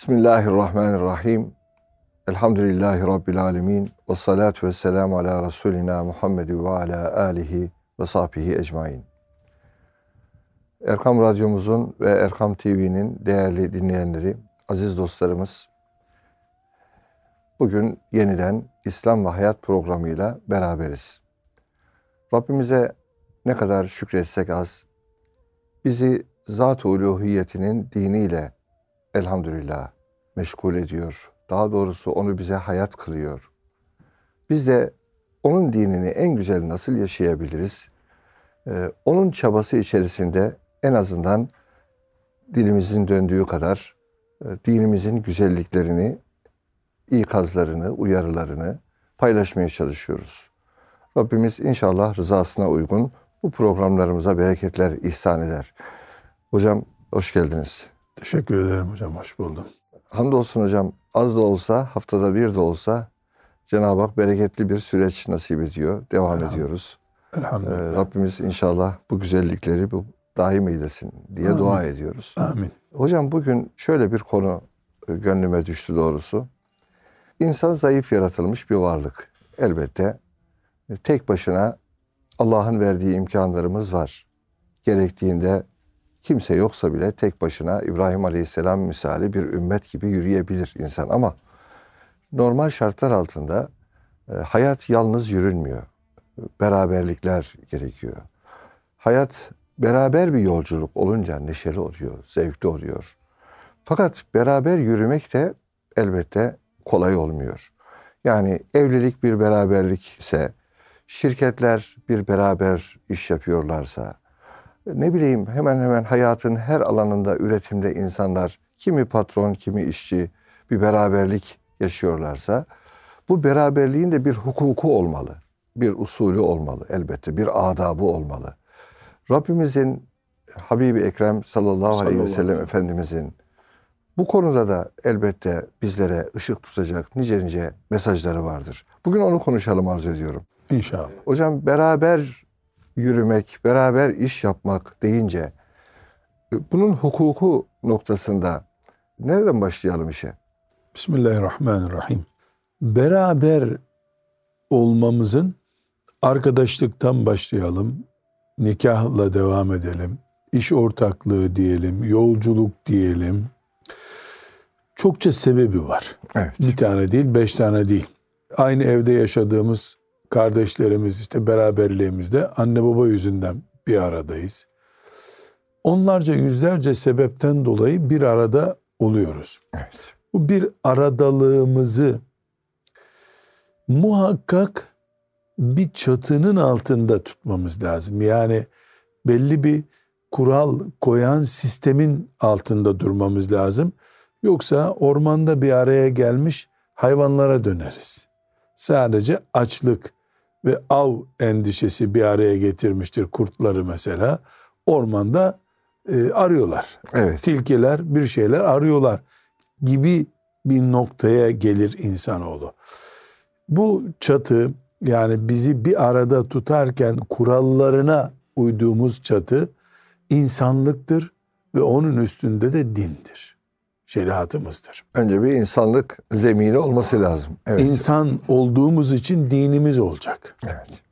Bismillahirrahmanirrahim. Elhamdülillahi Rabbil alemin. Ve salatu ve selamu ala Resulina Muhammedi ve ala alihi ve sahbihi ecmain. Erkam Radyomuzun ve Erkam TV'nin değerli dinleyenleri, aziz dostlarımız, bugün yeniden İslam ve Hayat programıyla beraberiz. Rabbimize ne kadar şükretsek az, bizi zat-ı uluhiyetinin diniyle elhamdülillah meşgul ediyor. Daha doğrusu onu bize hayat kılıyor. Biz de onun dinini en güzel nasıl yaşayabiliriz? Ee, onun çabası içerisinde en azından dilimizin döndüğü kadar e, dinimizin güzelliklerini, ikazlarını, uyarılarını paylaşmaya çalışıyoruz. Rabbimiz inşallah rızasına uygun bu programlarımıza bereketler ihsan eder. Hocam hoş geldiniz. Teşekkür ederim hocam, hoş buldum. Hamdolsun hocam az da olsa, haftada bir de olsa Cenab-ı Hak bereketli bir süreç nasip ediyor. Devam Elhamdülillah. ediyoruz. Elhamdülillah. Ee, Rabbimiz inşallah bu güzellikleri bu daim eylesin diye Amin. dua ediyoruz. Amin. Hocam bugün şöyle bir konu e, gönlüme düştü doğrusu. İnsan zayıf yaratılmış bir varlık. Elbette e, tek başına Allah'ın verdiği imkanlarımız var. Gerektiğinde kimse yoksa bile tek başına İbrahim Aleyhisselam misali bir ümmet gibi yürüyebilir insan ama normal şartlar altında e, hayat yalnız yürünmüyor. Beraberlikler gerekiyor. Hayat beraber bir yolculuk olunca neşeli oluyor, zevkli oluyor. Fakat beraber yürümek de elbette kolay olmuyor. Yani evlilik bir beraberlik ise, şirketler bir beraber iş yapıyorlarsa, ne bileyim hemen hemen hayatın her alanında üretimde insanlar kimi patron kimi işçi bir beraberlik yaşıyorlarsa bu beraberliğin de bir hukuku olmalı. Bir usulü olmalı elbette. Bir adabı olmalı. Rabbimizin Habibi Ekrem sallallahu aleyhi ve sellem Efendimizin bu konuda da elbette bizlere ışık tutacak nice nice mesajları vardır. Bugün onu konuşalım arzu ediyorum. İnşallah. Hocam beraber yürümek, beraber iş yapmak deyince e, bunun hukuku noktasında nereden başlayalım işe? Bismillahirrahmanirrahim. Beraber olmamızın arkadaşlıktan başlayalım, nikahla devam edelim, iş ortaklığı diyelim, yolculuk diyelim. Çokça sebebi var. Evet. Bir tane değil, beş tane değil. Aynı evde yaşadığımız kardeşlerimiz işte beraberliğimizde anne baba yüzünden bir aradayız. Onlarca yüzlerce sebepten dolayı bir arada oluyoruz. Evet. Bu bir aradalığımızı muhakkak bir çatının altında tutmamız lazım. Yani belli bir kural koyan sistemin altında durmamız lazım. Yoksa ormanda bir araya gelmiş hayvanlara döneriz. Sadece açlık, ve av endişesi bir araya getirmiştir kurtları mesela. Ormanda e, arıyorlar. Evet. Tilkiler bir şeyler arıyorlar gibi bir noktaya gelir insanoğlu. Bu çatı yani bizi bir arada tutarken kurallarına uyduğumuz çatı insanlıktır ve onun üstünde de dindir şeriatımızdır. Önce bir insanlık zemini olması lazım. Evet. İnsan olduğumuz için dinimiz olacak. Evet.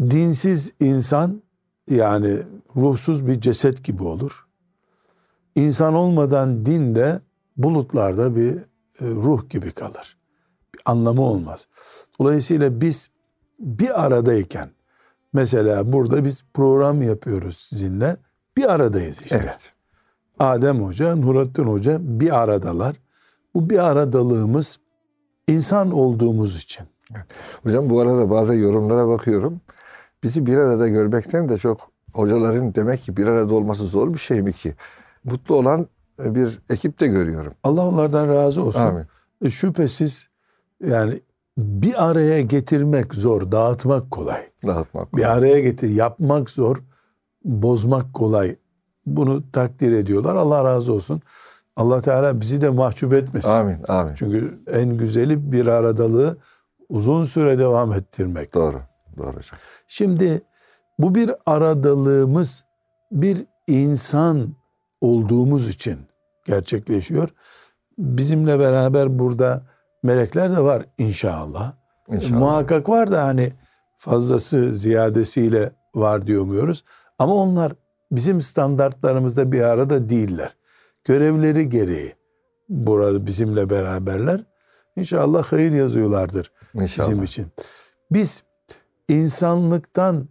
Dinsiz insan yani ruhsuz bir ceset gibi olur. İnsan olmadan din de bulutlarda bir e, ruh gibi kalır. Bir anlamı olmaz. Dolayısıyla biz bir aradayken mesela burada biz program yapıyoruz sizinle bir aradayız işte. Evet. Adem Hoca, Nurattin Hoca bir aradalar. Bu bir aradalığımız insan olduğumuz için. Hocam bu arada bazı yorumlara bakıyorum. Bizi bir arada görmekten de çok hocaların demek ki bir arada olması zor bir şey mi ki? Mutlu olan bir ekip de görüyorum. Allah onlardan razı olsun. Amin. E, şüphesiz yani bir araya getirmek zor, dağıtmak kolay. Dağıtmak kolay. Bir araya getir, yapmak zor, bozmak kolay. Bunu takdir ediyorlar. Allah razı olsun. Allah Teala bizi de mahcup etmesin. Amin, amin. Çünkü en güzeli bir aradalığı uzun süre devam ettirmek. Doğru, doğru hocam. Şimdi bu bir aradalığımız bir insan olduğumuz için gerçekleşiyor. Bizimle beraber burada melekler de var inşallah. İnşallah. Muhakkak var da hani fazlası ziyadesiyle var diyemiyoruz. Ama onlar bizim standartlarımızda bir arada değiller. Görevleri gereği burada bizimle beraberler. İnşallah hayır yazıyorlardır İnşallah. bizim için. Biz insanlıktan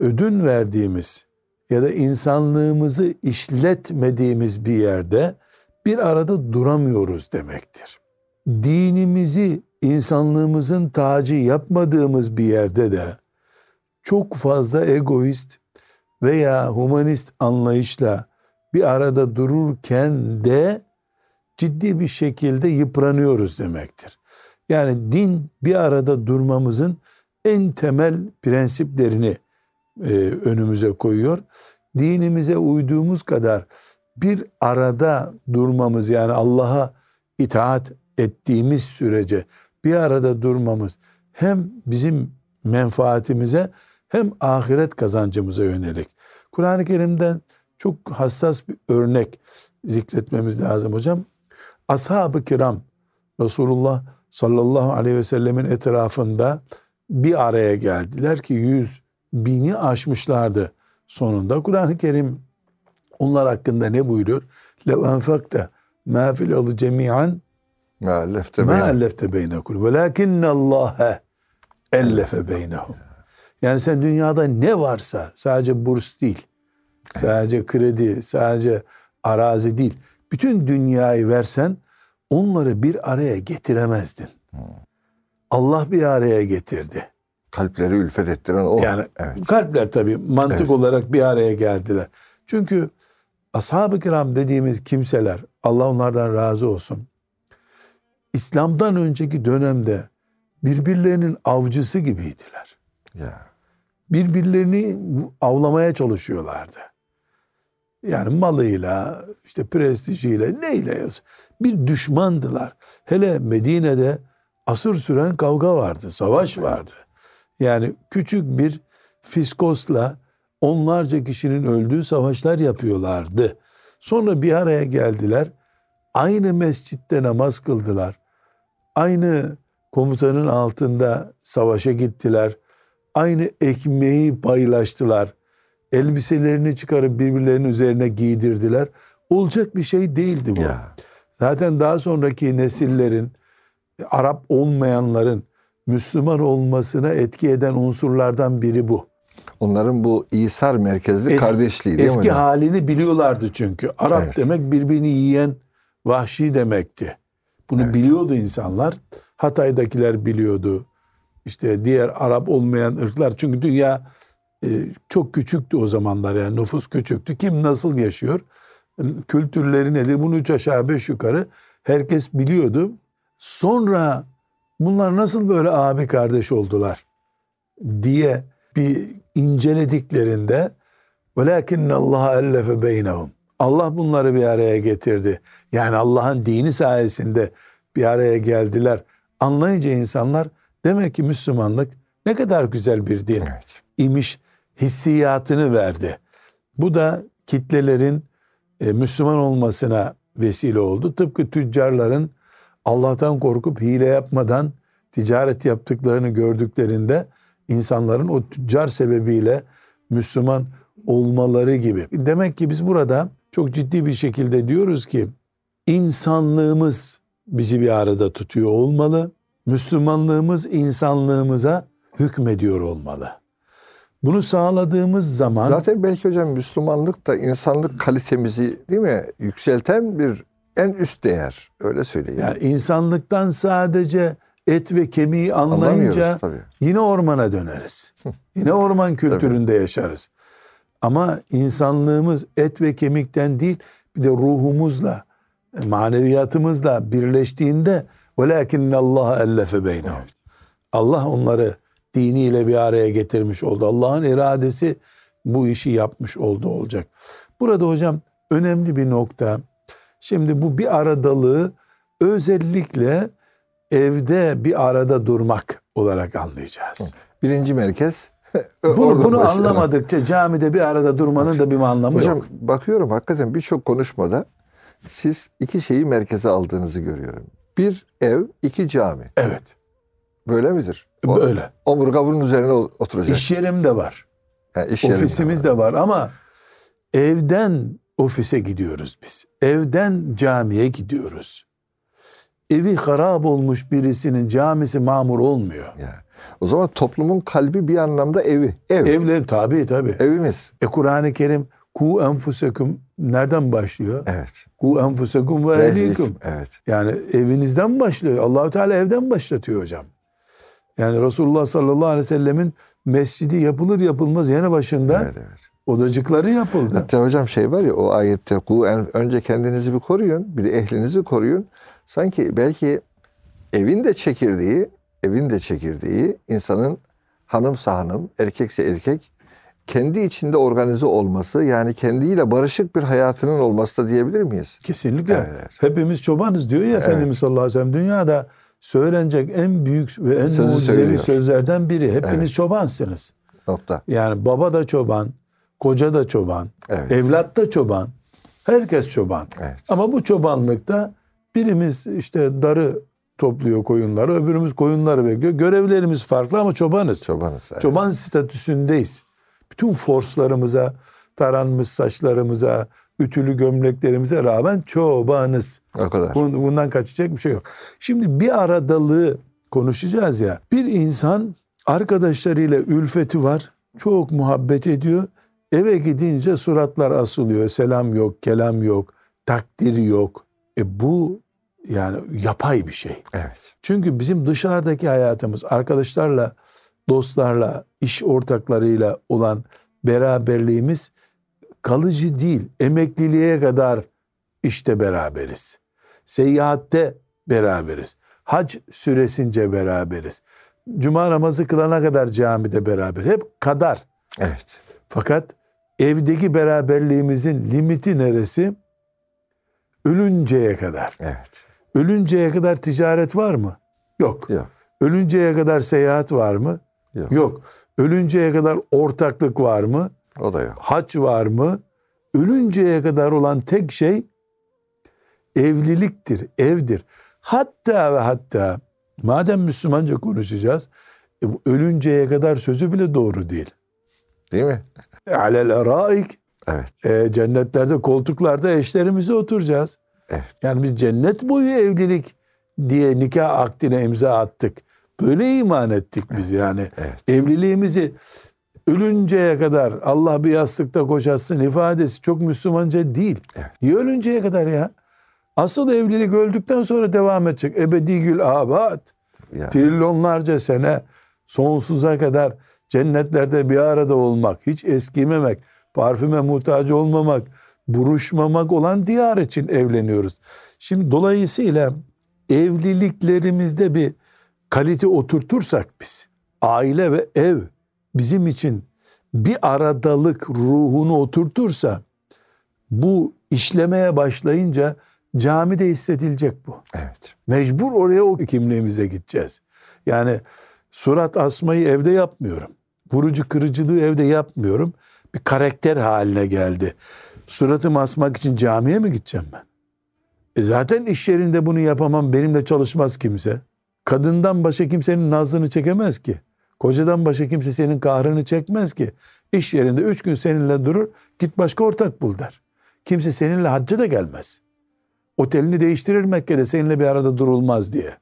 ödün verdiğimiz ya da insanlığımızı işletmediğimiz bir yerde bir arada duramıyoruz demektir. Dinimizi insanlığımızın tacı yapmadığımız bir yerde de çok fazla egoist veya humanist anlayışla bir arada dururken de ciddi bir şekilde yıpranıyoruz demektir. Yani din bir arada durmamızın en temel prensiplerini e, önümüze koyuyor. Dinimize uyduğumuz kadar bir arada durmamız yani Allah'a itaat ettiğimiz sürece bir arada durmamız hem bizim menfaatimize hem ahiret kazancımıza yönelik. Kur'an-ı Kerim'den çok hassas bir örnek zikretmemiz lazım hocam. Ashab-ı kiram Resulullah sallallahu aleyhi ve sellemin etrafında bir araya geldiler ki yüz bini aşmışlardı sonunda. Kur'an-ı Kerim onlar hakkında ne buyuruyor? لَوْ أَنْفَقْتَ مَا فِي الْأَرْضِ جَمِيعًا Meallefte مَا beyan. أَلَّفْتَ بَيْنَكُمْ وَلَاكِنَّ اللّٰهَ اَلَّفَ بَيْنَهُمْ yani sen dünyada ne varsa sadece burs değil, sadece kredi, sadece arazi değil. Bütün dünyayı versen onları bir araya getiremezdin. Allah bir araya getirdi. Kalpleri ülfet ettiren o. Yani evet. kalpler tabii mantık Evet. olarak bir araya geldiler. Çünkü ashab-ı kiram dediğimiz kimseler Allah onlardan razı olsun. İslam'dan önceki dönemde birbirlerinin avcısı gibiydiler. Ya. Birbirlerini avlamaya çalışıyorlardı. Yani malıyla, işte prestijiyle, neyle bir düşmandılar. Hele Medine'de asır süren kavga vardı, savaş vardı. Yani küçük bir fiskosla onlarca kişinin öldüğü savaşlar yapıyorlardı. Sonra bir araya geldiler. Aynı mescitte namaz kıldılar. Aynı komutanın altında savaşa gittiler. Aynı ekmeği paylaştılar. Elbiselerini çıkarıp birbirlerinin üzerine giydirdiler. Olacak bir şey değildi bu. Ya. Zaten daha sonraki nesillerin Arap olmayanların Müslüman olmasına etki eden unsurlardan biri bu. Onların bu İsar merkezli Eski- kardeşliği değil mi Eski halini biliyorlardı çünkü. Arap Evet. demek birbirini yiyen vahşi demekti. Bunu biliyordu insanlar. Hatay'dakiler biliyordu İşte diğer Arap olmayan ırklar. Çünkü dünya e, çok küçüktü o zamanlar yani nüfus küçüktü. Kim nasıl yaşıyor? Kültürleri nedir? Bunu üç aşağı beş yukarı herkes biliyordu. Sonra bunlar nasıl böyle abi kardeş oldular diye bir incelediklerinde وَلَاكِنَّ اللّٰهَ اَلَّفَ بَيْنَهُمْ Allah bunları bir araya getirdi. Yani Allah'ın dini sayesinde bir araya geldiler. Anlayınca insanlar demek ki Müslümanlık ne kadar güzel bir din Evet. imiş hissiyatını verdi. Bu da kitlelerin e, Müslüman olmasına vesile oldu. Tıpkı tüccarların Allah'tan korkup hile yapmadan ticaret yaptıklarını gördüklerinde insanların o tüccar sebebiyle Müslüman olmaları gibi. Demek ki biz burada çok ciddi bir şekilde diyoruz ki insanlığımız bizi bir arada tutuyor olmalı. Müslümanlığımız insanlığımıza hükmediyor olmalı. Bunu sağladığımız zaman Zaten belki hocam Müslümanlık da insanlık kalitemizi değil mi yükselten bir en üst değer. Öyle söyleyeyim. yani insanlıktan sadece et ve kemiği anlayınca yine ormana döneriz. Yine orman kültüründe yaşarız. Ama insanlığımız et ve kemikten değil bir de ruhumuzla, maneviyatımızla birleştiğinde وَلَاكِنَّ اللّٰهَ اَلَّفَ بَيْنَهُمْ Allah onları diniyle bir araya getirmiş oldu. Allah'ın iradesi bu işi yapmış oldu olacak. Burada hocam önemli bir nokta. Şimdi bu bir aradalığı özellikle evde bir arada durmak olarak anlayacağız. Birinci merkez. Bunu, orada bunu başlayalım. anlamadıkça camide bir arada durmanın da bir anlamı Hocam yok. bakıyorum hakikaten birçok konuşmada siz iki şeyi merkeze aldığınızı görüyorum. Bir ev, iki cami. Evet. Böyle midir? O- Böyle. Omurga bunun üzerine oturacak. İş yerim de var. Ha, iş Ofisimiz var. de var ama evden ofise gidiyoruz biz. Evden camiye gidiyoruz. Evi harap olmuş birisinin camisi mamur olmuyor. Ya. O zaman toplumun kalbi bir anlamda evi. Ev. Evler tabi tabi. Evimiz. E Kur'an-ı Kerim ku enfusekum nereden başlıyor? Evet. Ku enfusekum ve ehlikum. Evet. Yani evinizden başlıyor. Allahu Teala evden başlatıyor hocam. Yani Resulullah sallallahu aleyhi ve sellemin mescidi yapılır yapılmaz yanı başında Evet, evet. odacıkları yapıldı. Hatta hocam şey var ya o ayette ku en- önce kendinizi bir koruyun, bir de ehlinizi koruyun. Sanki belki evin de çekirdeği, evin de çekirdeği insanın hanımsa hanım, erkekse erkek kendi içinde organize olması yani kendiyle barışık bir hayatının olması da diyebilir miyiz? Kesinlikle. Evet, evet. Hepimiz çobanız diyor ya Efendimiz sallallahu aleyhi ve sellem. Dünyada söylenecek en büyük ve en Sözü mucizevi söylüyor. sözlerden biri. Hepiniz Evet. çobansınız. Nokta. Yani baba da çoban, koca da çoban, Evet. evlat da çoban. Herkes çoban. Evet. Ama bu çobanlıkta birimiz işte darı topluyor koyunları, öbürümüz koyunları bekliyor. Görevlerimiz farklı ama çobanız. Çobanız. Evet. Çoban statüsündeyiz. Bütün forslarımıza, taranmış saçlarımıza, ütülü gömleklerimize rağmen çobanız. O kadar. Bun- Bundan kaçacak bir şey yok. Şimdi bir aradalığı konuşacağız ya. Bir insan arkadaşlarıyla ülfeti var. Çok muhabbet ediyor. Eve gidince suratlar asılıyor. Selam yok, kelam yok, takdir yok. E bu yani yapay bir şey. Evet. Çünkü bizim dışarıdaki hayatımız arkadaşlarla, dostlarla, iş ortaklarıyla olan beraberliğimiz kalıcı değil. Emekliliğe kadar işte beraberiz. Seyahatte beraberiz. Hac süresince beraberiz. Cuma namazı kılana kadar camide beraber. Hep kadar. Evet. Fakat evdeki beraberliğimizin limiti neresi? Ölünceye kadar. Evet. Ölünceye kadar ticaret var mı? Yok. Yok. Ölünceye kadar seyahat var mı? Yok. Yok. Ölünceye kadar ortaklık var mı? O da yok. Haç var mı? Ölünceye kadar olan tek şey evliliktir, evdir. Hatta ve hatta madem Müslümanca konuşacağız, e ölünceye kadar sözü bile doğru değil. Değil mi? Alel eraik Evet. e, cennetlerde koltuklarda eşlerimize oturacağız. Evet. Yani biz cennet boyu evlilik diye nikah akdine imza attık. Böyle iman ettik biz yani. Evet. Evliliğimizi ölünceye kadar Allah bir yastıkta koşatsın ifadesi çok Müslümanca değil. Evet. Niye ölünceye kadar ya? Asıl evlilik öldükten sonra devam edecek. Ebedi gül abad. Yani. Trilyonlarca sene sonsuza kadar cennetlerde bir arada olmak, hiç eskimemek, parfüme muhtaç olmamak, buruşmamak olan diyar için evleniyoruz. Şimdi dolayısıyla evliliklerimizde bir kalite oturtursak biz, aile ve ev bizim için bir aradalık ruhunu oturtursa bu işlemeye başlayınca camide hissedilecek bu. Evet. Mecbur oraya o kimliğimize gideceğiz. Yani surat asmayı evde yapmıyorum. Vurucu kırıcılığı evde yapmıyorum. Bir karakter haline geldi. Suratımı asmak için camiye mi gideceğim ben? E zaten iş yerinde bunu yapamam. Benimle çalışmaz kimse. Kadından başka kimsenin nazını çekemez ki. Kocadan başka kimse senin kahrını çekmez ki. İş yerinde üç gün seninle durur. Git başka ortak bul der. Kimse seninle hacca da gelmez. Otelini değiştirir Mekke'de seninle bir arada durulmaz diye.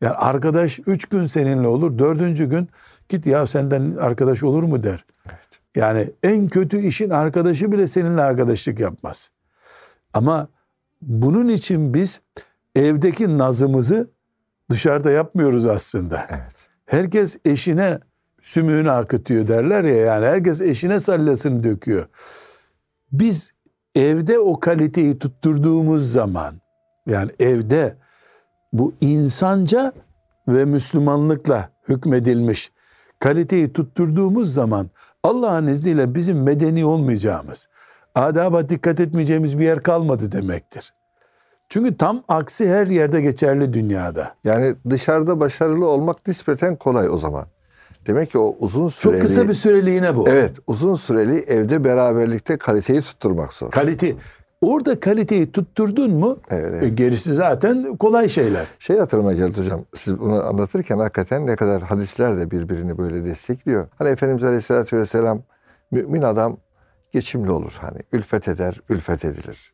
Yani arkadaş üç gün seninle olur. Dördüncü gün git ya senden arkadaş olur mu der. Evet. Yani en kötü işin arkadaşı bile seninle arkadaşlık yapmaz. Ama bunun için biz evdeki nazımızı dışarıda yapmıyoruz aslında. Evet. Herkes eşine sümüğünü akıtıyor derler ya yani herkes eşine sallasını döküyor. Biz evde o kaliteyi tutturduğumuz zaman yani evde bu insanca ve Müslümanlıkla hükmedilmiş kaliteyi tutturduğumuz zaman Allah'ın izniyle bizim medeni olmayacağımız, adaba dikkat etmeyeceğimiz bir yer kalmadı demektir. Çünkü tam aksi her yerde geçerli dünyada. Yani dışarıda başarılı olmak nispeten kolay o zaman. Demek ki o uzun süreli... Çok kısa bir süreliğine bu. Evet, uzun süreli evde beraberlikte kaliteyi tutturmak zor. Kalite Orada kaliteyi tutturdun mu Evet, evet. e, gerisi zaten kolay şeyler. Şey hatırıma geldi hocam. Siz bunu anlatırken hakikaten ne kadar hadisler de birbirini böyle destekliyor. Hani Efendimiz Aleyhisselatü Vesselam mümin adam geçimli olur. Hani ülfet eder, ülfet edilir.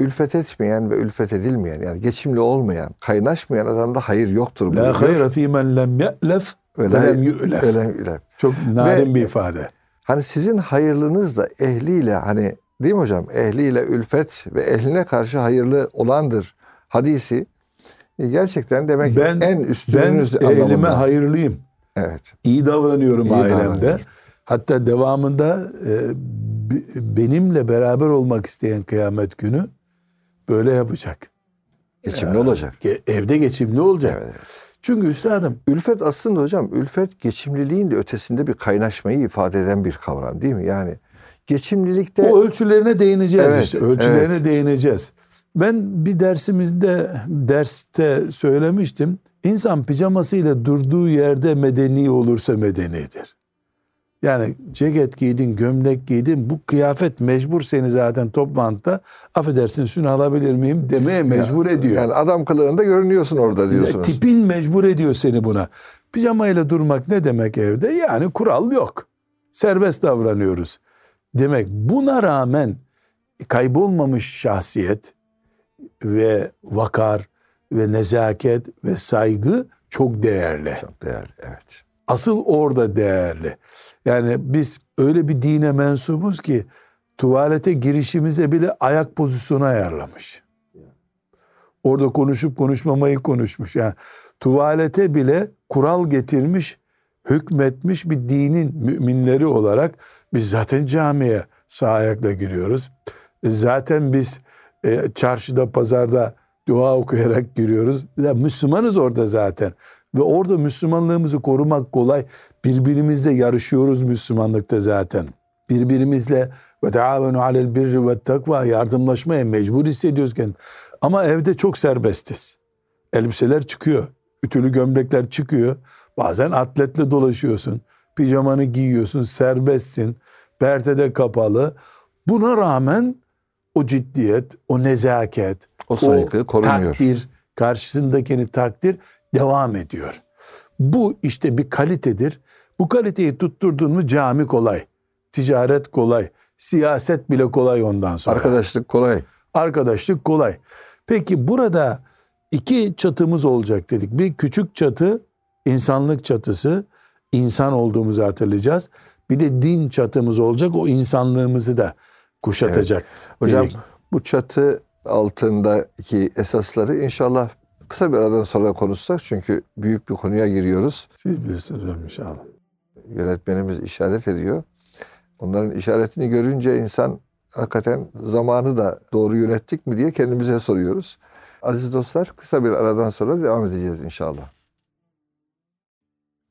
Ülfet etmeyen ve ülfet edilmeyen yani geçimli olmayan, kaynaşmayan adamda hayır yoktur. La hayra fî men lem ye'lef ve lem yu'lef. Çok narin Ve- bir ifade. Hani sizin hayırlınız da ehliyle hani değil mi hocam? Ehliyle ülfet ve ehline karşı hayırlı olandır hadisi. e, Gerçekten demek Ben- en Ben üstününüz ehlime anlamında. hayırlıyım. Evet. İyi davranıyorum İyi ailemde. davranıyorum. Hatta devamında e, benimle beraber olmak isteyen kıyamet günü böyle yapacak. Geçimli olacak. Ge- Evde geçimli olacak. Evet. Çünkü üstadım Ülfet aslında hocam ülfet geçimliliğin de ötesinde bir kaynaşmayı ifade eden bir kavram değil mi? Yani geçimlilikte o ölçülerine değineceğiz Evet, işte. Ölçülerine evet. değineceğiz. Ben bir dersimizde derste söylemiştim. İnsan pijamasıyla durduğu yerde medeni olursa medenidir. Yani ceket giydin, gömlek giydin. Bu kıyafet mecbur seni zaten toplantıda affedersin şunu alabilir miyim demeye mecbur ediyor. yani adam kılığında görünüyorsun orada diyorsunuz. Tipin mecbur ediyor seni buna. Pijamayla durmak ne demek evde? Yani kural yok. Serbest davranıyoruz. Demek buna rağmen kaybolmamış şahsiyet ve vakar ve nezaket ve saygı çok değerli. Çok değerli. Evet. Asıl orada değerli. Yani biz öyle bir dine mensubuz ki tuvalete girişimize bile ayak pozisyonu ayarlamış. Orada konuşup konuşmamayı konuşmuş. Yani tuvalete bile kural getirmiş, hükmetmiş bir dinin müminleri olarak biz zaten camiye sağ ayakla giriyoruz. Zaten biz e, çarşıda, pazarda dua okuyarak giriyoruz. Ya Müslümanız orada zaten. Ve orada Müslümanlığımızı korumak kolay. Birbirimizle yarışıyoruz Müslümanlıkta zaten. Birbirimizle ve taavenu alel birri ve takva yardımlaşmaya mecbur hissediyoruz kendimizi. Ama evde çok serbestiz. Elbiseler çıkıyor. Ütülü gömlekler çıkıyor. Bazen atletle dolaşıyorsun. Pijamanı giyiyorsun. Serbestsin. Perdede kapalı. Buna rağmen o ciddiyet, o nezaket, O saygı korunuyor. takdir, karşısındakini takdir devam ediyor. Bu işte bir kalitedir. Bu kaliteyi tutturdun mu cami kolay, ticaret kolay, siyaset bile kolay ondan sonra. Arkadaşlık kolay. Arkadaşlık kolay. Peki burada iki çatımız olacak dedik. Bir küçük çatı, insanlık çatısı, insan olduğumuzu hatırlayacağız. Bir de din çatımız olacak, o insanlığımızı da kuşatacak. Hocam dedik. bu çatı altındaki esasları inşallah kısa bir aradan sonra konuşsak çünkü büyük bir konuya giriyoruz. Siz bilirsiniz hocam inşallah. Yönetmenimiz işaret ediyor. Onların işaretini görünce insan hakikaten zamanı da doğru yönettik mi diye kendimize soruyoruz. Aziz dostlar kısa bir aradan sonra devam edeceğiz inşallah.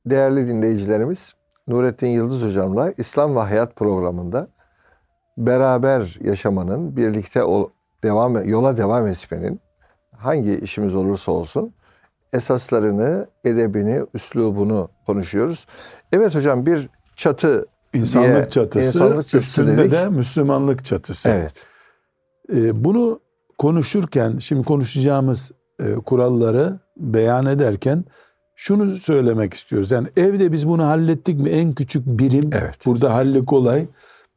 Değerli dinleyicilerimiz, Nurettin Yıldız hocamla İslam ve Hayat programında beraber yaşamanın, birlikte ol- devam yola devam etmenin hangi işimiz olursa olsun esaslarını, edebini, üslubunu konuşuyoruz. Evet hocam bir çatı İnsanlık diye- çatısı, insanlık çatısı üstünde dedik. de Müslümanlık çatısı. Evet. Ee, bunu konuşurken, şimdi konuşacağımız e, kuralları beyan ederken şunu söylemek istiyoruz. Yani evde biz bunu hallettik mi en küçük birim Evet. burada halli kolay.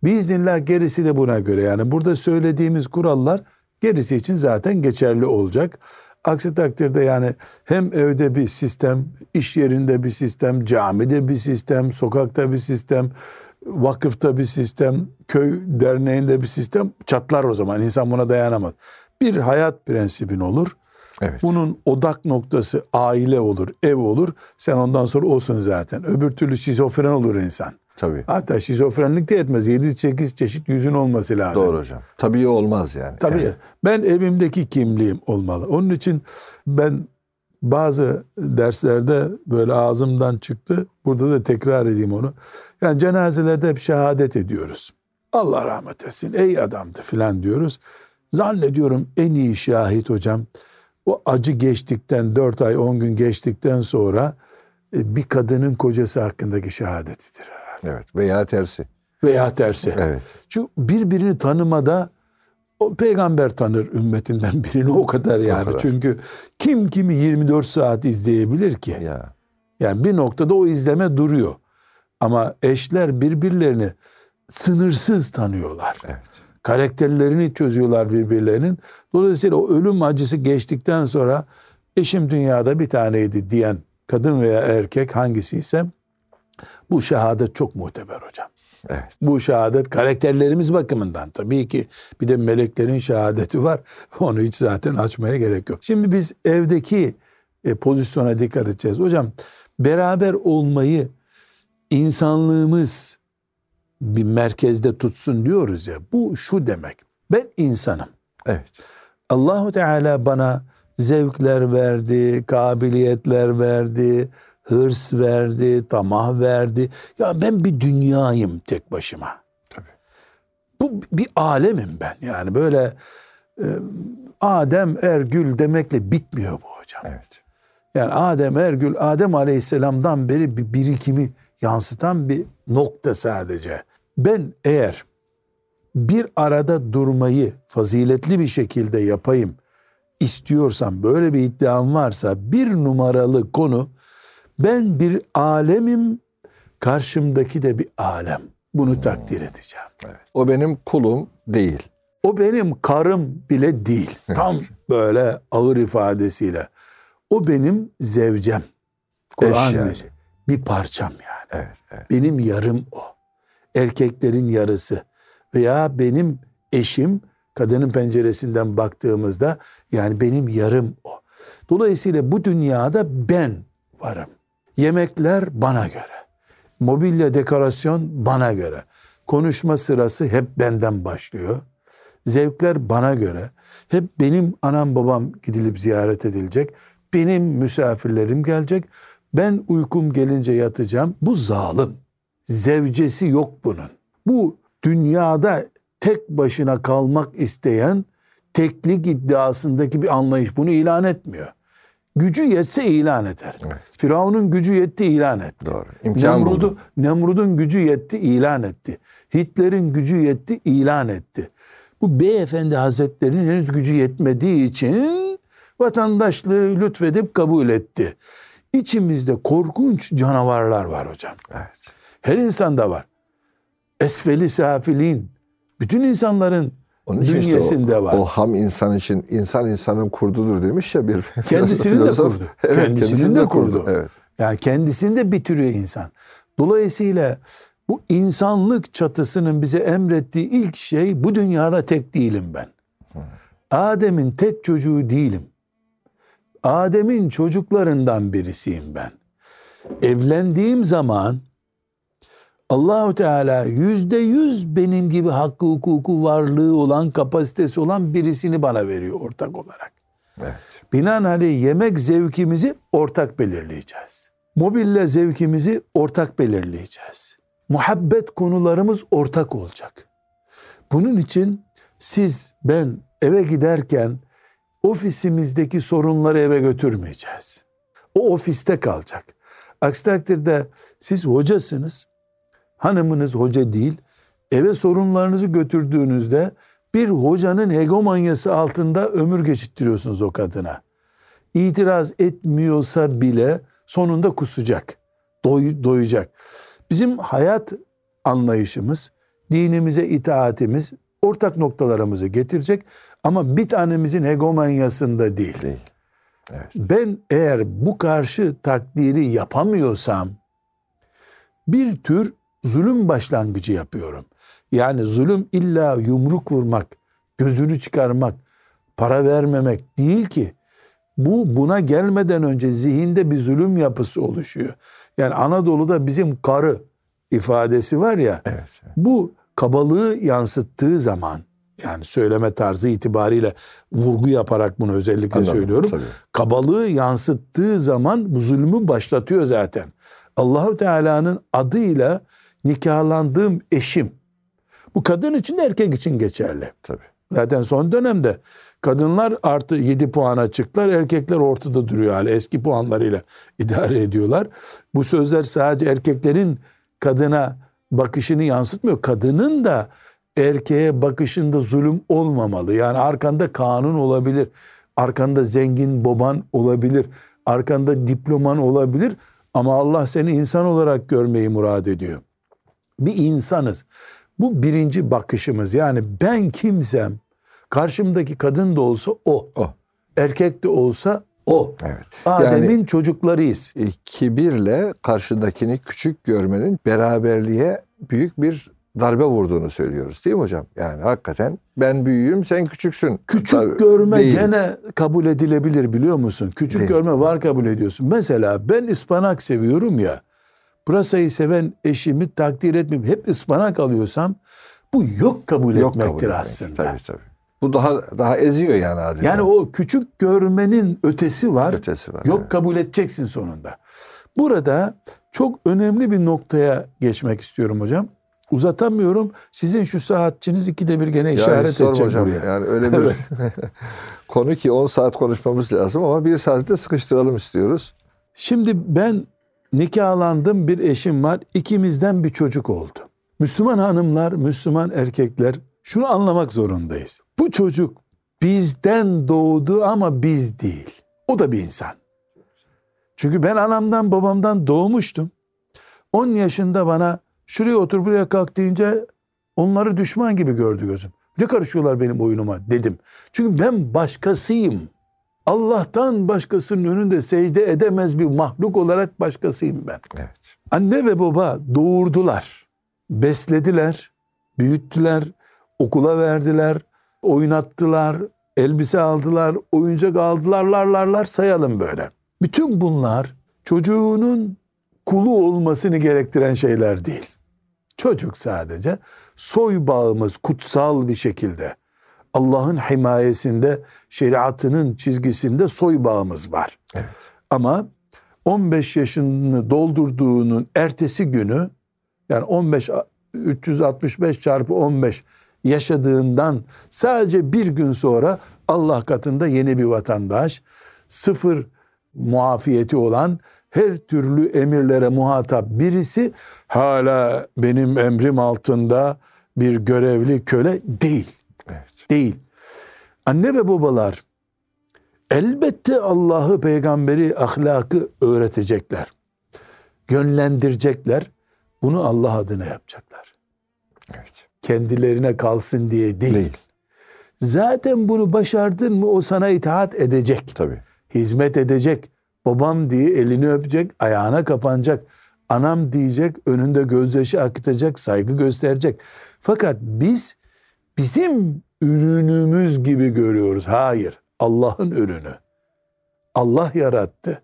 Biiznillah gerisi de buna göre. Yani burada söylediğimiz kurallar gerisi için zaten geçerli olacak. Aksi takdirde yani hem evde bir sistem, iş yerinde bir sistem, camide bir sistem, sokakta bir sistem, vakıfta bir sistem, köy derneğinde bir sistem çatlar o zaman. İnsan buna dayanamaz. Bir hayat prensibin olur. Evet. Bunun odak noktası aile olur, ev olur. Sen ondan sonra olsun zaten. Öbür türlü şizofren olur insan. Tabii. Hatta şizofrenlik de etmez. 7-8 çeşit yüzün olması lazım. Doğru hocam. Tabii olmaz yani. Tabii. Yani Ben evimdeki kimliğim olmalı. Onun için ben bazı derslerde böyle ağzımdan çıktı. Burada da tekrar edeyim onu. Yani cenazelerde hep şehadet ediyoruz. Allah rahmet etsin. Ey adamdı filan diyoruz. Zannediyorum en iyi şahit hocam o acı geçtikten 4 ay 10 gün geçtikten sonra e, bir kadının kocası hakkındaki şehadetidir. Evet. Veya tersi. Veya tersi. Evet. Çünkü birbirini tanımada o peygamber tanır ümmetinden birini o kadar yani. kadar. Çünkü kim kimi 24 saat izleyebilir ki? Ya. Yani bir noktada o izleme duruyor. Ama eşler birbirlerini sınırsız tanıyorlar. Evet. Karakterlerini çözüyorlar birbirlerinin. Dolayısıyla o ölüm acısı geçtikten sonra eşim dünyada bir taneydi diyen kadın veya erkek hangisi ise bu şehadet çok muteber hocam. Evet. Bu şehadet karakterlerimiz bakımından tabii ki bir de meleklerin şehadeti var. Onu hiç zaten açmaya gerek yok. Şimdi biz evdeki e, pozisyona dikkat edeceğiz. Hocam beraber olmayı insanlığımız bir merkezde tutsun diyoruz ya. Bu şu demek. Ben insanım. Evet. Allahu Teala bana zevkler verdi, kabiliyetler verdi, hırs verdi, tamah verdi. Ya ben bir dünyayım tek başıma. Tabii. Bu bir alemim ben. Yani böyle e, Adem Ergül demekle bitmiyor bu hocam. Evet. Yani Adem Ergül Adem Aleyhisselam'dan beri bir birikimi yansıtan bir nokta sadece. Ben eğer bir arada durmayı faziletli bir şekilde yapayım istiyorsam böyle bir iddiam varsa bir numaralı konu ben bir alemim karşımdaki de bir alem. Bunu takdir edeceğim. Evet. O benim kulum değil. O benim karım bile değil. Tam böyle ağır ifadesiyle. O benim zevcem. Kur'an yani. Bir parçam yani. Evet. evet. Benim yarım o. Erkeklerin yarısı. Veya benim eşim kadının penceresinden baktığımızda yani benim yarım o. Dolayısıyla bu dünyada ben varım. Yemekler bana göre. Mobilya dekorasyon bana göre. Konuşma sırası hep benden başlıyor. Zevkler bana göre. Hep benim anam babam gidilip ziyaret edilecek. Benim misafirlerim gelecek. Ben uykum gelince yatacağım. Bu zalim. Zevcesi yok bunun. Bu dünyada tek başına kalmak isteyen teklik iddiasındaki bir anlayış bunu ilan etmiyor. Gücü yetse ilan eder. Evet. Firavun'un gücü yetti ilan etti. Doğru. İmkan Nemrud'u. Nemrud'un gücü yetti ilan etti. Hitler'in gücü yetti ilan etti. Bu beyefendi hazretlerinin henüz gücü yetmediği için vatandaşlığı lütfedip kabul etti. İçimizde korkunç canavarlar var hocam. Evet. Her insanda var. Esfeli safilin. Bütün insanların Onun için işte bünyesinde o, var. o ham insan için insan insanın kurdudur demiş ya bir Kendisinin de filozof. kurdu. Evet, Kendisinin de kurdu. Evet. Yani kendisini de bitiriyor insan. Dolayısıyla bu insanlık çatısının bize emrettiği ilk şey bu dünyada tek değilim ben. Adem'in tek çocuğu değilim. Adem'in çocuklarından birisiyim ben. Evlendiğim zaman Allahu Teala yüzde yüz benim gibi hakkı hukuku varlığı olan kapasitesi olan birisini bana veriyor ortak olarak. Evet. Binaenaleyh yemek zevkimizi ortak belirleyeceğiz. Mobilya zevkimizi ortak belirleyeceğiz. Muhabbet konularımız ortak olacak. Bunun için siz ben eve giderken ofisimizdeki sorunları eve götürmeyeceğiz. O ofiste kalacak. Aksi takdirde siz hocasınız. Hanımınız hoca değil. Eve sorunlarınızı götürdüğünüzde bir hocanın hegemonyası altında ömür geçittiriyorsunuz o kadına. İtiraz etmiyorsa bile sonunda kusacak. Doy, doyacak. Bizim hayat anlayışımız, dinimize itaatimiz ortak noktalarımızı getirecek ama bir tanemizin hegemonyasında değil. Değil. Evet. Ben eğer bu karşı takdiri yapamıyorsam bir tür zulüm başlangıcı yapıyorum. Yani zulüm illa yumruk vurmak, gözünü çıkarmak, para vermemek değil ki. Bu buna gelmeden önce zihinde bir zulüm yapısı oluşuyor. Yani Anadolu'da bizim karı ifadesi var ya. Evet. Bu kabalığı yansıttığı zaman yani söyleme tarzı itibariyle vurgu yaparak bunu özellikle Anladım, söylüyorum. tabii. Kabalığı yansıttığı zaman bu zulmü başlatıyor zaten. Allahu Teala'nın adıyla nikahlandığım eşim. Bu kadın için de erkek için geçerli. Tabii. Zaten son dönemde kadınlar artı 7 puana çıktılar. Erkekler ortada duruyor hala. Eski puanlarıyla idare ediyorlar. Bu sözler sadece erkeklerin kadına bakışını yansıtmıyor. Kadının da erkeğe bakışında zulüm olmamalı. Yani arkanda kanun olabilir. Arkanda zengin baban olabilir. Arkanda diploman olabilir. Ama Allah seni insan olarak görmeyi murad ediyor. Bir insanız. Bu birinci bakışımız. Yani ben kimsem, karşımdaki kadın da olsa o. O. Erkek de olsa o. Evet. Adem'in Yani çocuklarıyız. e, kibirle karşındakini küçük görmenin beraberliğe büyük bir darbe vurduğunu söylüyoruz değil mi hocam? Yani hakikaten ben büyüğüm sen küçüksün. Küçük Tabii görme değil. gene kabul edilebilir biliyor musun? Küçük Değil. görme var kabul ediyorsun. Mesela ben ıspanak seviyorum ya. Pırasayı seven eşimi takdir etmeyip hep ıspanak alıyorsam bu yok kabul Yok kabul etmektir etmek. aslında. Tabii tabii. Bu daha daha eziyor yani adeta. Yani o küçük görmenin ötesi var. ötesi var. Yok evet. kabul edeceksin sonunda. Burada çok önemli bir noktaya geçmek istiyorum hocam. Uzatamıyorum. Sizin şu saatçiniz ikide bir gene Ya işaret edecek hocam. buraya. Yani öyle bir konu ki 10 saat konuşmamız lazım ama bir saatte sıkıştıralım istiyoruz. Şimdi ben nikahlandım bir eşim var. İkimizden bir çocuk oldu. Müslüman hanımlar, Müslüman erkekler şunu anlamak zorundayız. Bu çocuk bizden doğdu ama biz değil. O da bir insan. Çünkü ben anamdan babamdan doğmuştum. 10 yaşında bana şuraya otur buraya kalk deyince onları düşman gibi gördü gözüm. Ne karışıyorlar benim oyunuma dedim. Çünkü ben başkasıyım. Allah'tan başkasının önünde secde edemez bir mahluk olarak başkasıyım ben. Evet. Anne ve baba doğurdular, beslediler, büyüttüler, okula verdiler, oynattılar, elbise aldılar, oyuncak aldılar, larlarlar sayalım böyle. Bütün bunlar çocuğunun kulu olmasını gerektiren şeyler değil. Çocuk sadece soy bağımız kutsal bir şekilde Allah'ın himayesinde, şeriatının çizgisinde soy bağımız var. Evet. Ama 15 yaşını doldurduğunun ertesi günü yani 15 365 çarpı 15 yaşadığından sadece bir gün sonra Allah katında yeni bir vatandaş, sıfır muafiyeti olan her türlü emirlere muhatap birisi hala benim emrim altında bir görevli köle değil. Değil. Anne ve babalar elbette Allah'ı, peygamberi, ahlakı öğretecekler. Yönlendirecekler. Bunu Allah adına yapacaklar. Evet. Kendilerine kalsın diye değil. Değil. Zaten bunu başardın mı o sana itaat edecek. Tabii. Hizmet edecek. Babam diye elini öpecek, ayağına kapanacak. Anam diyecek, önünde gözyaşı akıtacak, saygı gösterecek. Fakat biz bizim ürünümüz gibi görüyoruz. Hayır, Allah'ın ürünü. Allah yarattı.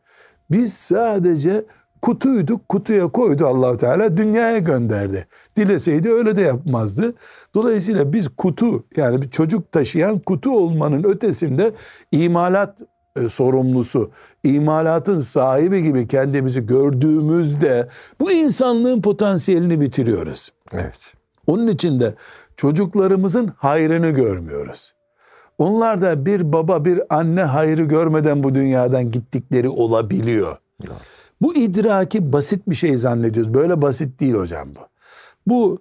Biz sadece kutuyduk, kutuya koydu Allahu Teala dünyaya gönderdi. Dileseydi öyle de yapmazdı. Dolayısıyla biz kutu yani bir çocuk taşıyan kutu olmanın ötesinde imalat e, sorumlusu, imalatın sahibi gibi kendimizi gördüğümüzde bu insanlığın potansiyelini bitiriyoruz. Evet. Onun için de çocuklarımızın hayrını görmüyoruz. Onlar da bir baba bir anne hayrı görmeden bu dünyadan gittikleri olabiliyor. Bu idraki basit bir şey zannediyoruz. Böyle basit değil hocam bu. Bu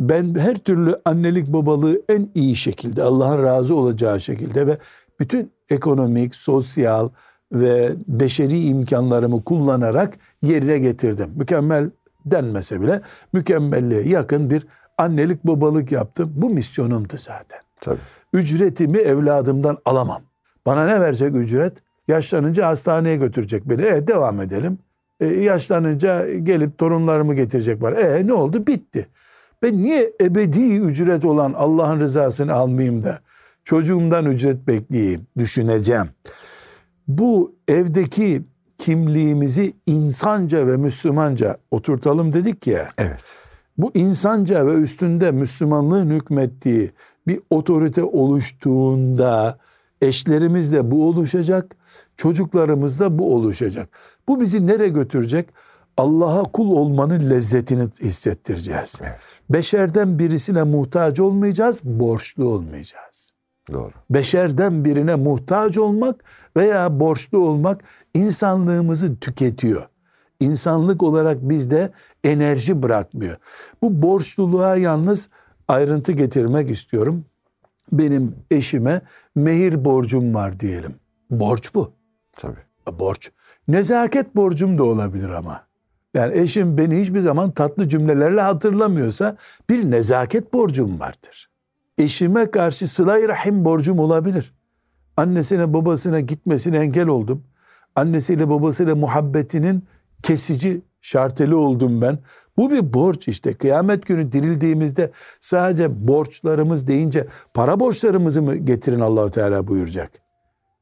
ben her türlü annelik babalığı en iyi şekilde Allah'ın razı olacağı şekilde ve bütün ekonomik, sosyal ve beşeri imkanlarımı kullanarak yerine getirdim. Mükemmel denmese bile mükemmelliğe yakın bir annelik babalık yaptım. Bu misyonumdu zaten. Tabii. Ücretimi evladımdan alamam. Bana ne verecek ücret? Yaşlanınca hastaneye götürecek beni. E devam edelim. E, yaşlanınca gelip torunlarımı getirecek bana. E ne oldu? Bitti. Ben niye ebedi ücret olan Allah'ın rızasını almayayım da çocuğumdan ücret bekleyeyim düşüneceğim. Bu evdeki kimliğimizi insanca ve Müslümanca oturtalım dedik ya. Evet. Bu insanca ve üstünde Müslümanlığın hükmettiği bir otorite oluştuğunda eşlerimizde bu oluşacak, çocuklarımızda bu oluşacak. Bu bizi nereye götürecek? Allah'a kul olmanın lezzetini hissettireceğiz. Evet. Beşerden birisine muhtaç olmayacağız, borçlu olmayacağız. Doğru. Beşerden birine muhtaç olmak veya borçlu olmak insanlığımızı tüketiyor. İnsanlık olarak bizde enerji bırakmıyor. Bu borçluluğa yalnız ayrıntı getirmek istiyorum. Benim eşime mehir borcum var diyelim. Borç bu. Tabii. Borç. Nezaket borcum da olabilir ama. Yani eşim beni hiçbir zaman tatlı cümlelerle hatırlamıyorsa bir nezaket borcum vardır. Eşime karşı sıla rahim borcum olabilir. Annesine babasına gitmesine engel oldum. Annesiyle babasıyla muhabbetinin kesici şarteli oldum ben. Bu bir borç işte. Kıyamet günü dirildiğimizde sadece borçlarımız deyince para borçlarımızı mı getirin Allahu Teala buyuracak.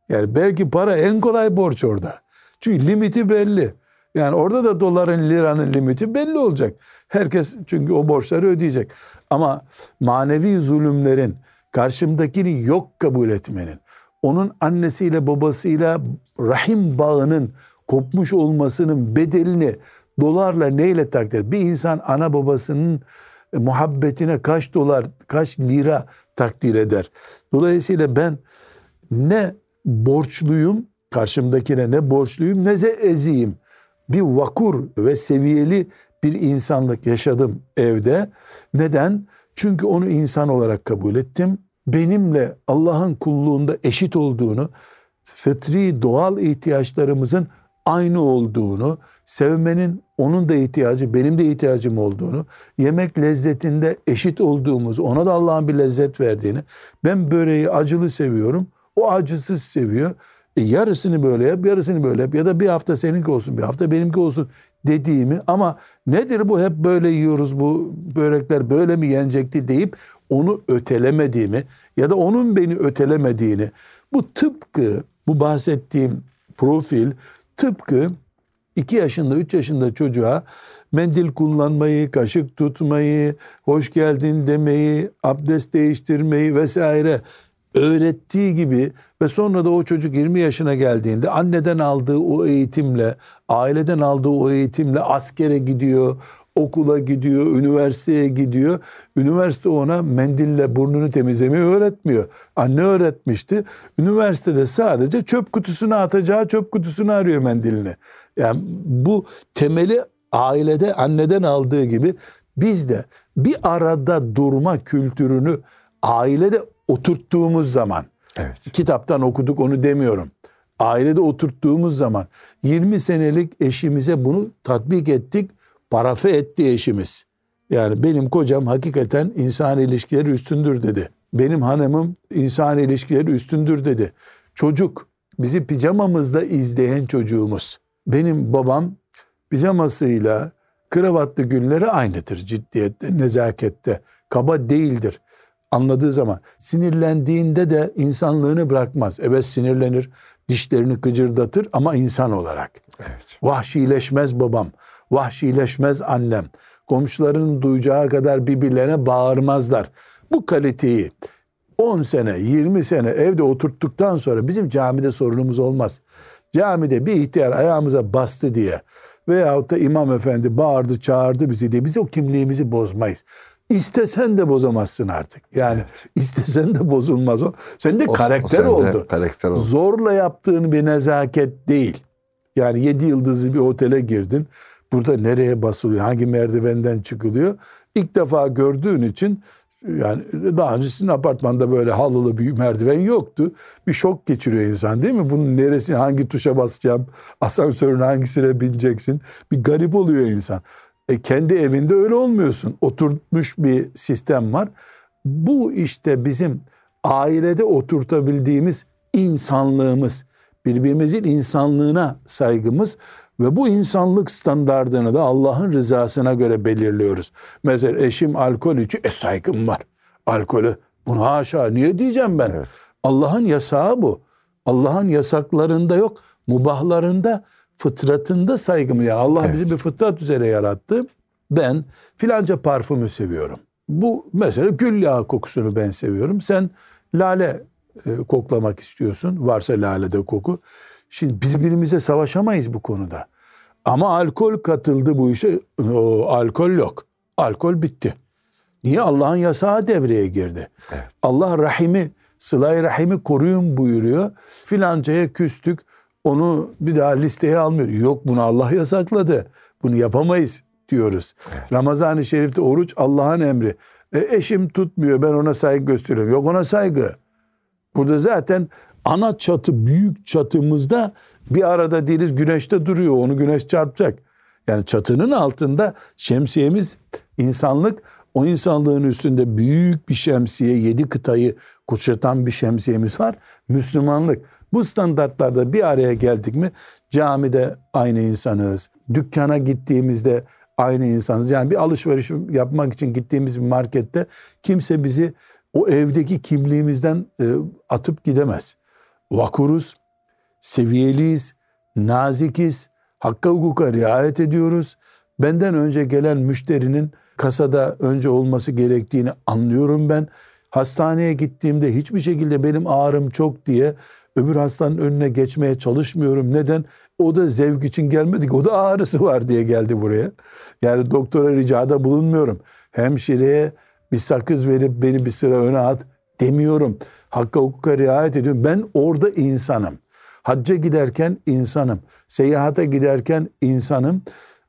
Yani belki para en kolay borç orada. Çünkü limiti belli. Yani orada da doların, liranın limiti belli olacak. Herkes çünkü o borçları ödeyecek. Ama manevi zulümlerin, karşımdakini yok kabul etmenin, onun annesiyle babasıyla rahim bağının kopmuş olmasının bedelini dolarla neyle takdir? Bir insan ana babasının e, muhabbetine kaç dolar, kaç lira takdir eder? Dolayısıyla ben ne borçluyum, karşımdakine ne borçluyum ne de eziyim. Bir vakur ve seviyeli bir insanlık yaşadım evde. Neden? Çünkü onu insan olarak kabul ettim. Benimle Allah'ın kulluğunda eşit olduğunu, fıtri doğal ihtiyaçlarımızın aynı olduğunu, sevmenin onun da ihtiyacı, benim de ihtiyacım olduğunu, yemek lezzetinde eşit olduğumuz, ona da Allah'ın bir lezzet verdiğini, ben böreği acılı seviyorum, o acısız seviyor. E yarısını böyle yap, yarısını böyle yap ya da bir hafta seninki olsun, bir hafta benimki olsun dediğimi ama nedir bu hep böyle yiyoruz bu börekler böyle mi yenecekti deyip onu ötelemediğimi ya da onun beni ötelemediğini bu tıpkı bu bahsettiğim profil tıpkı 2 yaşında 3 yaşında çocuğa mendil kullanmayı, kaşık tutmayı, hoş geldin demeyi, abdest değiştirmeyi vesaire öğrettiği gibi ve sonra da o çocuk 20 yaşına geldiğinde anneden aldığı o eğitimle, aileden aldığı o eğitimle askere gidiyor, okula gidiyor, üniversiteye gidiyor. Üniversite ona mendille burnunu temizlemeyi öğretmiyor. Anne öğretmişti. Üniversitede sadece çöp kutusuna atacağı çöp kutusunu arıyor mendilini. Yani bu temeli ailede anneden aldığı gibi biz de bir arada durma kültürünü ailede oturttuğumuz zaman Evet. kitaptan okuduk onu demiyorum. Ailede oturttuğumuz zaman 20 senelik eşimize bunu tatbik ettik. Parafe etti eşimiz. Yani benim kocam hakikaten insan ilişkileri üstündür dedi. Benim hanımım insan ilişkileri üstündür dedi. Çocuk bizi pijamamızda izleyen çocuğumuz. Benim babam pijamasıyla kravatlı günleri aynıdır ciddiyette, nezakette. Kaba değildir anladığı zaman sinirlendiğinde de insanlığını bırakmaz. Evet sinirlenir, dişlerini kıcırdatır ama insan olarak. Evet. Vahşileşmez babam, vahşileşmez annem. Komşuların duyacağı kadar birbirlerine bağırmazlar. Bu kaliteyi 10 sene, 20 sene evde oturttuktan sonra bizim camide sorunumuz olmaz. Camide bir ihtiyar ayağımıza bastı diye veyahut da imam efendi bağırdı çağırdı bizi diye biz o kimliğimizi bozmayız. İstesen de bozamazsın artık. Yani istesen de bozulmaz o. Sen de O- karakter o sende oldu. karakter oldu. Zorla yaptığın bir nezaket değil. Yani yedi yıldızlı bir otele girdin. Burada nereye basılıyor? Hangi merdivenden çıkılıyor? İlk defa gördüğün için yani daha önce sizin apartmanda böyle halılı bir merdiven yoktu. Bir şok geçiriyor insan değil mi? Bunun neresi hangi tuşa basacağım? Asansörün hangisine bineceksin? Bir garip oluyor insan. E kendi evinde öyle olmuyorsun. Oturtmuş bir sistem var. Bu işte bizim ailede oturtabildiğimiz insanlığımız, birbirimizin insanlığına saygımız ve bu insanlık standardını da Allah'ın rızasına göre belirliyoruz. Mesela eşim alkol içiyor, e saygım var. Alkolü, bunu haşa niye diyeceğim ben? Evet. Allah'ın yasağı bu. Allah'ın yasaklarında yok, mubahlarında, fıtratında saygım. Yani Allah Evet. bizi bir fıtrat üzere yarattı. Ben filanca parfümü seviyorum. Bu mesela gül yağı kokusunu ben seviyorum. Sen lale e, koklamak istiyorsun. Varsa lalede koku. Şimdi birbirimize savaşamayız bu konuda. Ama alkol katıldı bu işe. O, alkol yok. Alkol bitti. Niye? Allah'ın yasağı devreye girdi. Evet. Allah rahimi, sıla rahimi koruyun buyuruyor. Filancaya küstük. Onu bir daha listeye almıyor. Yok bunu Allah yasakladı. Bunu yapamayız diyoruz. Ramazan-ı Şerif'te oruç Allah'ın emri. E, eşim tutmuyor ben ona saygı gösteriyorum. Yok ona saygı. Burada zaten ana çatı büyük çatımızda bir arada değiliz güneşte duruyor onu güneş çarpacak. Yani çatının altında şemsiyemiz insanlık o insanlığın üstünde büyük bir şemsiye yedi kıtayı kuşatan bir şemsiyemiz var. Müslümanlık. Bu standartlarda bir araya geldik mi camide aynı insanız. Dükkana gittiğimizde aynı insanız. Yani bir alışveriş yapmak için gittiğimiz bir markette kimse bizi o evdeki kimliğimizden e, atıp gidemez. Vakuruz, seviyeliyiz, nazikiz, hakka hukuka riayet ediyoruz. Benden önce gelen müşterinin kasada önce olması gerektiğini anlıyorum ben. Hastaneye gittiğimde hiçbir şekilde benim ağrım çok diye öbür hastanın önüne geçmeye çalışmıyorum. Neden? O da zevk için gelmedik. O da ağrısı var diye geldi buraya. Yani doktora ricada bulunmuyorum. Hemşireye bir sakız verip beni bir sıra öne at demiyorum. Hakka hukuka riayet ediyorum. Ben orada insanım. Hacca giderken insanım. Seyahate giderken insanım.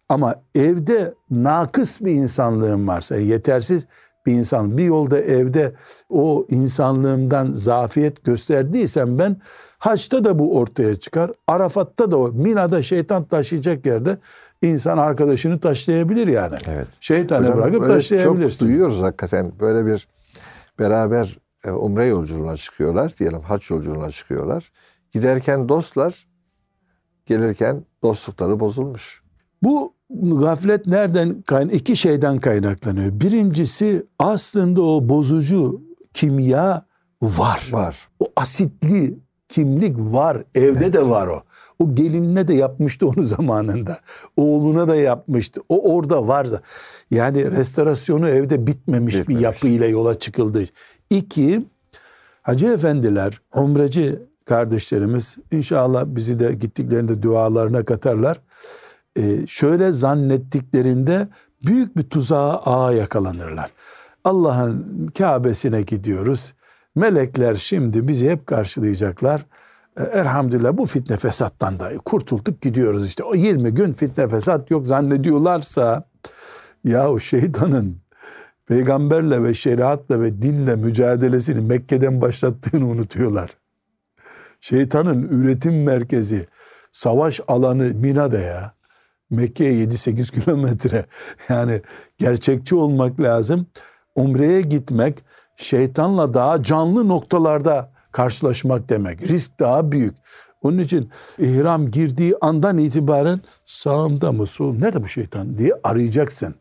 Ama evde nakıs bir insanlığım varsa, yetersiz bir insan, bir yolda evde o insanlığımdan zafiyet gösterdiysem ben haçta da bu ortaya çıkar. Arafat'ta da o Mina'da şeytan taşıyacak yerde insan arkadaşını taşlayabilir yani. Evet. Şeytanı Hocam, bırakıp taşlayabilirsin. Çok duyuyoruz hakikaten. Böyle bir beraber e, umre yolculuğuna çıkıyorlar. Diyelim haç yolculuğuna çıkıyorlar. Giderken dostlar, gelirken dostlukları bozulmuş. Bu gaflet nereden kayn iki şeyden kaynaklanıyor. Birincisi aslında o bozucu kimya var. Var. O asitli kimlik var. Evde de var o. O gelinine de yapmıştı onu zamanında. Oğluna da yapmıştı. O orada varsa. Yani restorasyonu evde bitmemiş, Bitmemiş. bir yapıyla yola çıkıldı. İki, Hacı efendiler, umreci kardeşlerimiz inşallah bizi de gittiklerinde dualarına katarlar. Ee, şöyle zannettiklerinde büyük bir tuzağa ağa yakalanırlar. Allah'ın Kabe'sine gidiyoruz. Melekler şimdi bizi hep karşılayacaklar. E, Elhamdülillah bu fitne fesattan da kurtulduk gidiyoruz işte. O 20 gün fitne fesat yok zannediyorlarsa ya o şeytanın peygamberle ve şeriatla ve dinle mücadelesini Mekke'den başlattığını unutuyorlar. Şeytanın üretim merkezi, savaş alanı Mina'da ya. Mekke'ye 7-8 kilometre. Yani gerçekçi olmak lazım. Umre'ye gitmek şeytanla daha canlı noktalarda karşılaşmak demek. Risk daha büyük. Onun için ihram girdiği andan itibaren sağımda mı sol nerede bu şeytan diye arayacaksın.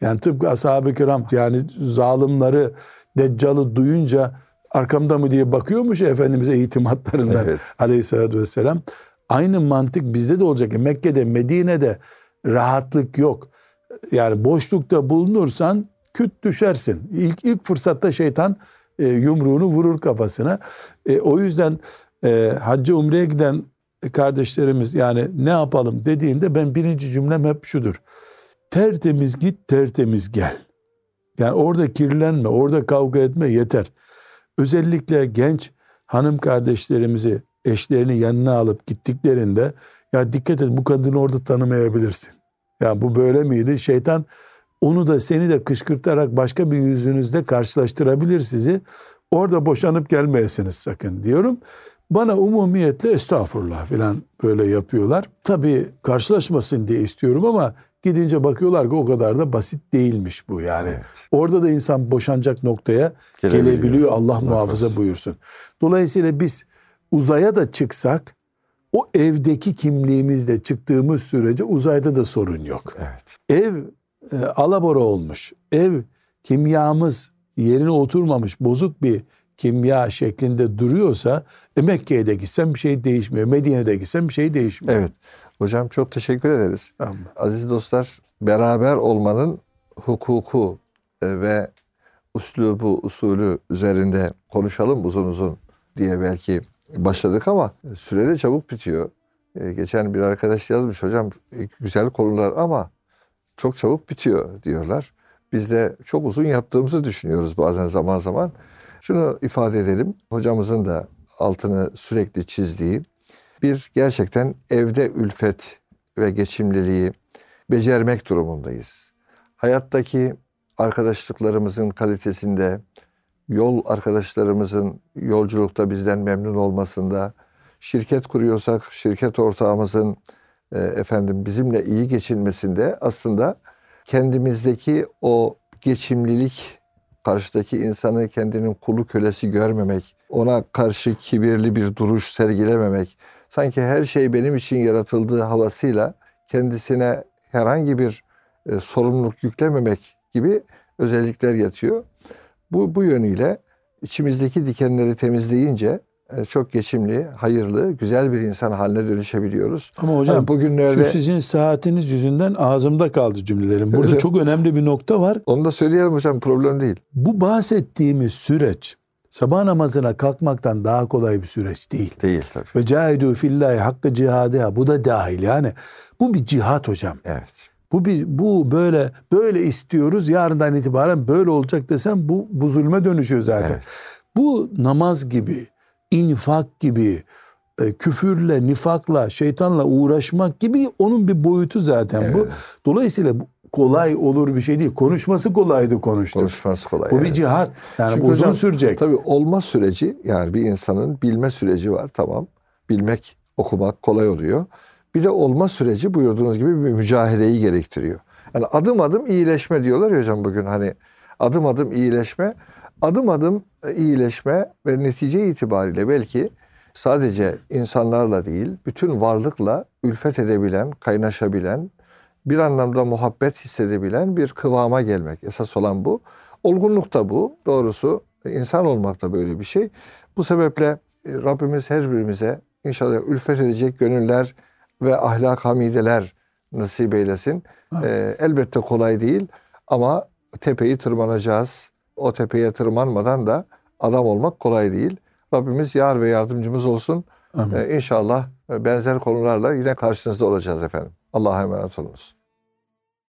Yani tıpkı ashab-ı kiram yani zalimleri Deccal'ı duyunca arkamda mı diye bakıyormuş ya Efendimiz'e itimatlarından Evet. aleyhissalatü vesselam. Aynı mantık bizde de olacak. Mekke'de, Medine'de rahatlık yok. Yani boşlukta bulunursan küt düşersin. İlk, ilk fırsatta şeytan e, yumruğunu vurur kafasına. E, o yüzden e, hacca umreye giden kardeşlerimiz yani ne yapalım dediğinde ben birinci cümlem hep şudur. Tertemiz git, tertemiz gel. Yani orada kirlenme, orada kavga etme yeter. Özellikle genç hanım kardeşlerimizi eşlerini yanına alıp gittiklerinde ya dikkat et bu kadını orada tanımayabilirsin. Ya bu böyle miydi? Şeytan onu da seni de kışkırtarak başka bir yüzünüzde karşılaştırabilir sizi. Orada boşanıp gelmeyesiniz sakın diyorum. Bana umumiyetle estağfurullah falan böyle yapıyorlar. Tabii karşılaşmasın diye istiyorum ama gidince bakıyorlar ki o kadar da basit değilmiş bu yani. Evet. Orada da insan boşanacak noktaya Gelebiliyor. gelebiliyor. Allah muhafaza muhafaza. buyursun. Dolayısıyla biz uzaya da çıksak o evdeki kimliğimizle çıktığımız sürece uzayda da sorun yok. Evet. Ev e, alabora olmuş. Ev kimyamız yerine oturmamış bozuk bir kimya şeklinde duruyorsa e, Mekke'ye de gitsen bir şey değişmiyor. Medine'de gitsen bir şey değişmiyor. Evet. Hocam çok teşekkür ederiz. Tamam. Aziz dostlar, beraber olmanın hukuku e, ve üslubu, usulü üzerinde konuşalım uzun uzun diye belki başladık ama süre de çabuk bitiyor. E, Geçen bir arkadaş yazmış hocam e, güzel konular ama çok çabuk bitiyor diyorlar. Biz de çok uzun yaptığımızı düşünüyoruz bazen zaman zaman. Şunu ifade edelim. Hocamızın da altını sürekli çizdiği bir gerçekten evde ülfet ve geçimliliği becermek durumundayız. Hayattaki arkadaşlıklarımızın kalitesinde, yol arkadaşlarımızın yolculukta bizden memnun olmasında, şirket kuruyorsak şirket ortağımızın e, efendim bizimle iyi geçinmesinde aslında kendimizdeki o geçimlilik, karşıdaki insanı kendinin kulu kölesi görmemek, ona karşı kibirli bir duruş sergilememek, sanki her şey benim için yaratıldığı havasıyla kendisine herhangi bir e, sorumluluk yüklememek gibi özellikler yatıyor. Bu, bu yönüyle içimizdeki dikenleri temizleyince e, çok geçimli, hayırlı, güzel bir insan haline dönüşebiliyoruz. Ama hocam Hani bugünlerde şu sizin saatiniz yüzünden ağzımda kaldı cümlelerim. Burada çok önemli bir nokta var. onu da söyleyelim hocam problem değil. Bu bahsettiğimiz süreç sabah namazına kalkmaktan daha kolay bir süreç değil. Değil tabii. Ve cahidu fillahi hakkı cihadı bu da dahil. Yani bu bir cihat hocam. Evet. Bu bir bu böyle böyle istiyoruz. Yarından itibaren böyle olacak desem bu bu zulme dönüşüyor zaten. Evet. Bu namaz gibi, infak gibi, e, küfürle, nifakla, şeytanla uğraşmak gibi onun bir boyutu zaten bu. Evet. Dolayısıyla bu kolay olur bir şey değil. Konuşması kolaydı konuştuk. Konuşması kolay. Bu bir evet. cihat. Yani Çünkü uzun hocam, sürecek. Tabii olma süreci yani bir insanın bilme süreci var tamam. Bilmek, okumak kolay oluyor. Bir de olma süreci buyurduğunuz gibi bir mücahedeyi gerektiriyor. Yani adım adım iyileşme diyorlar ya hocam bugün hani adım adım iyileşme. Adım adım e, iyileşme ve netice itibariyle belki sadece insanlarla değil bütün varlıkla ülfet edebilen, kaynaşabilen, bir anlamda muhabbet hissedebilen bir kıvama gelmek. Esas olan bu. Olgunluk da bu. Doğrusu insan olmak da böyle bir şey. Bu sebeple e, Rabbimiz her birimize inşallah ülfet edecek gönüller ve ahlak hamideler nasip eylesin. Ee, elbette kolay değil ama tepeyi tırmanacağız. O tepeye tırmanmadan da adam olmak kolay değil. Rabbimiz yar ve yardımcımız olsun. Ee, inşallah benzer konularla yine karşınızda olacağız efendim. Allah'a emanet olunuz.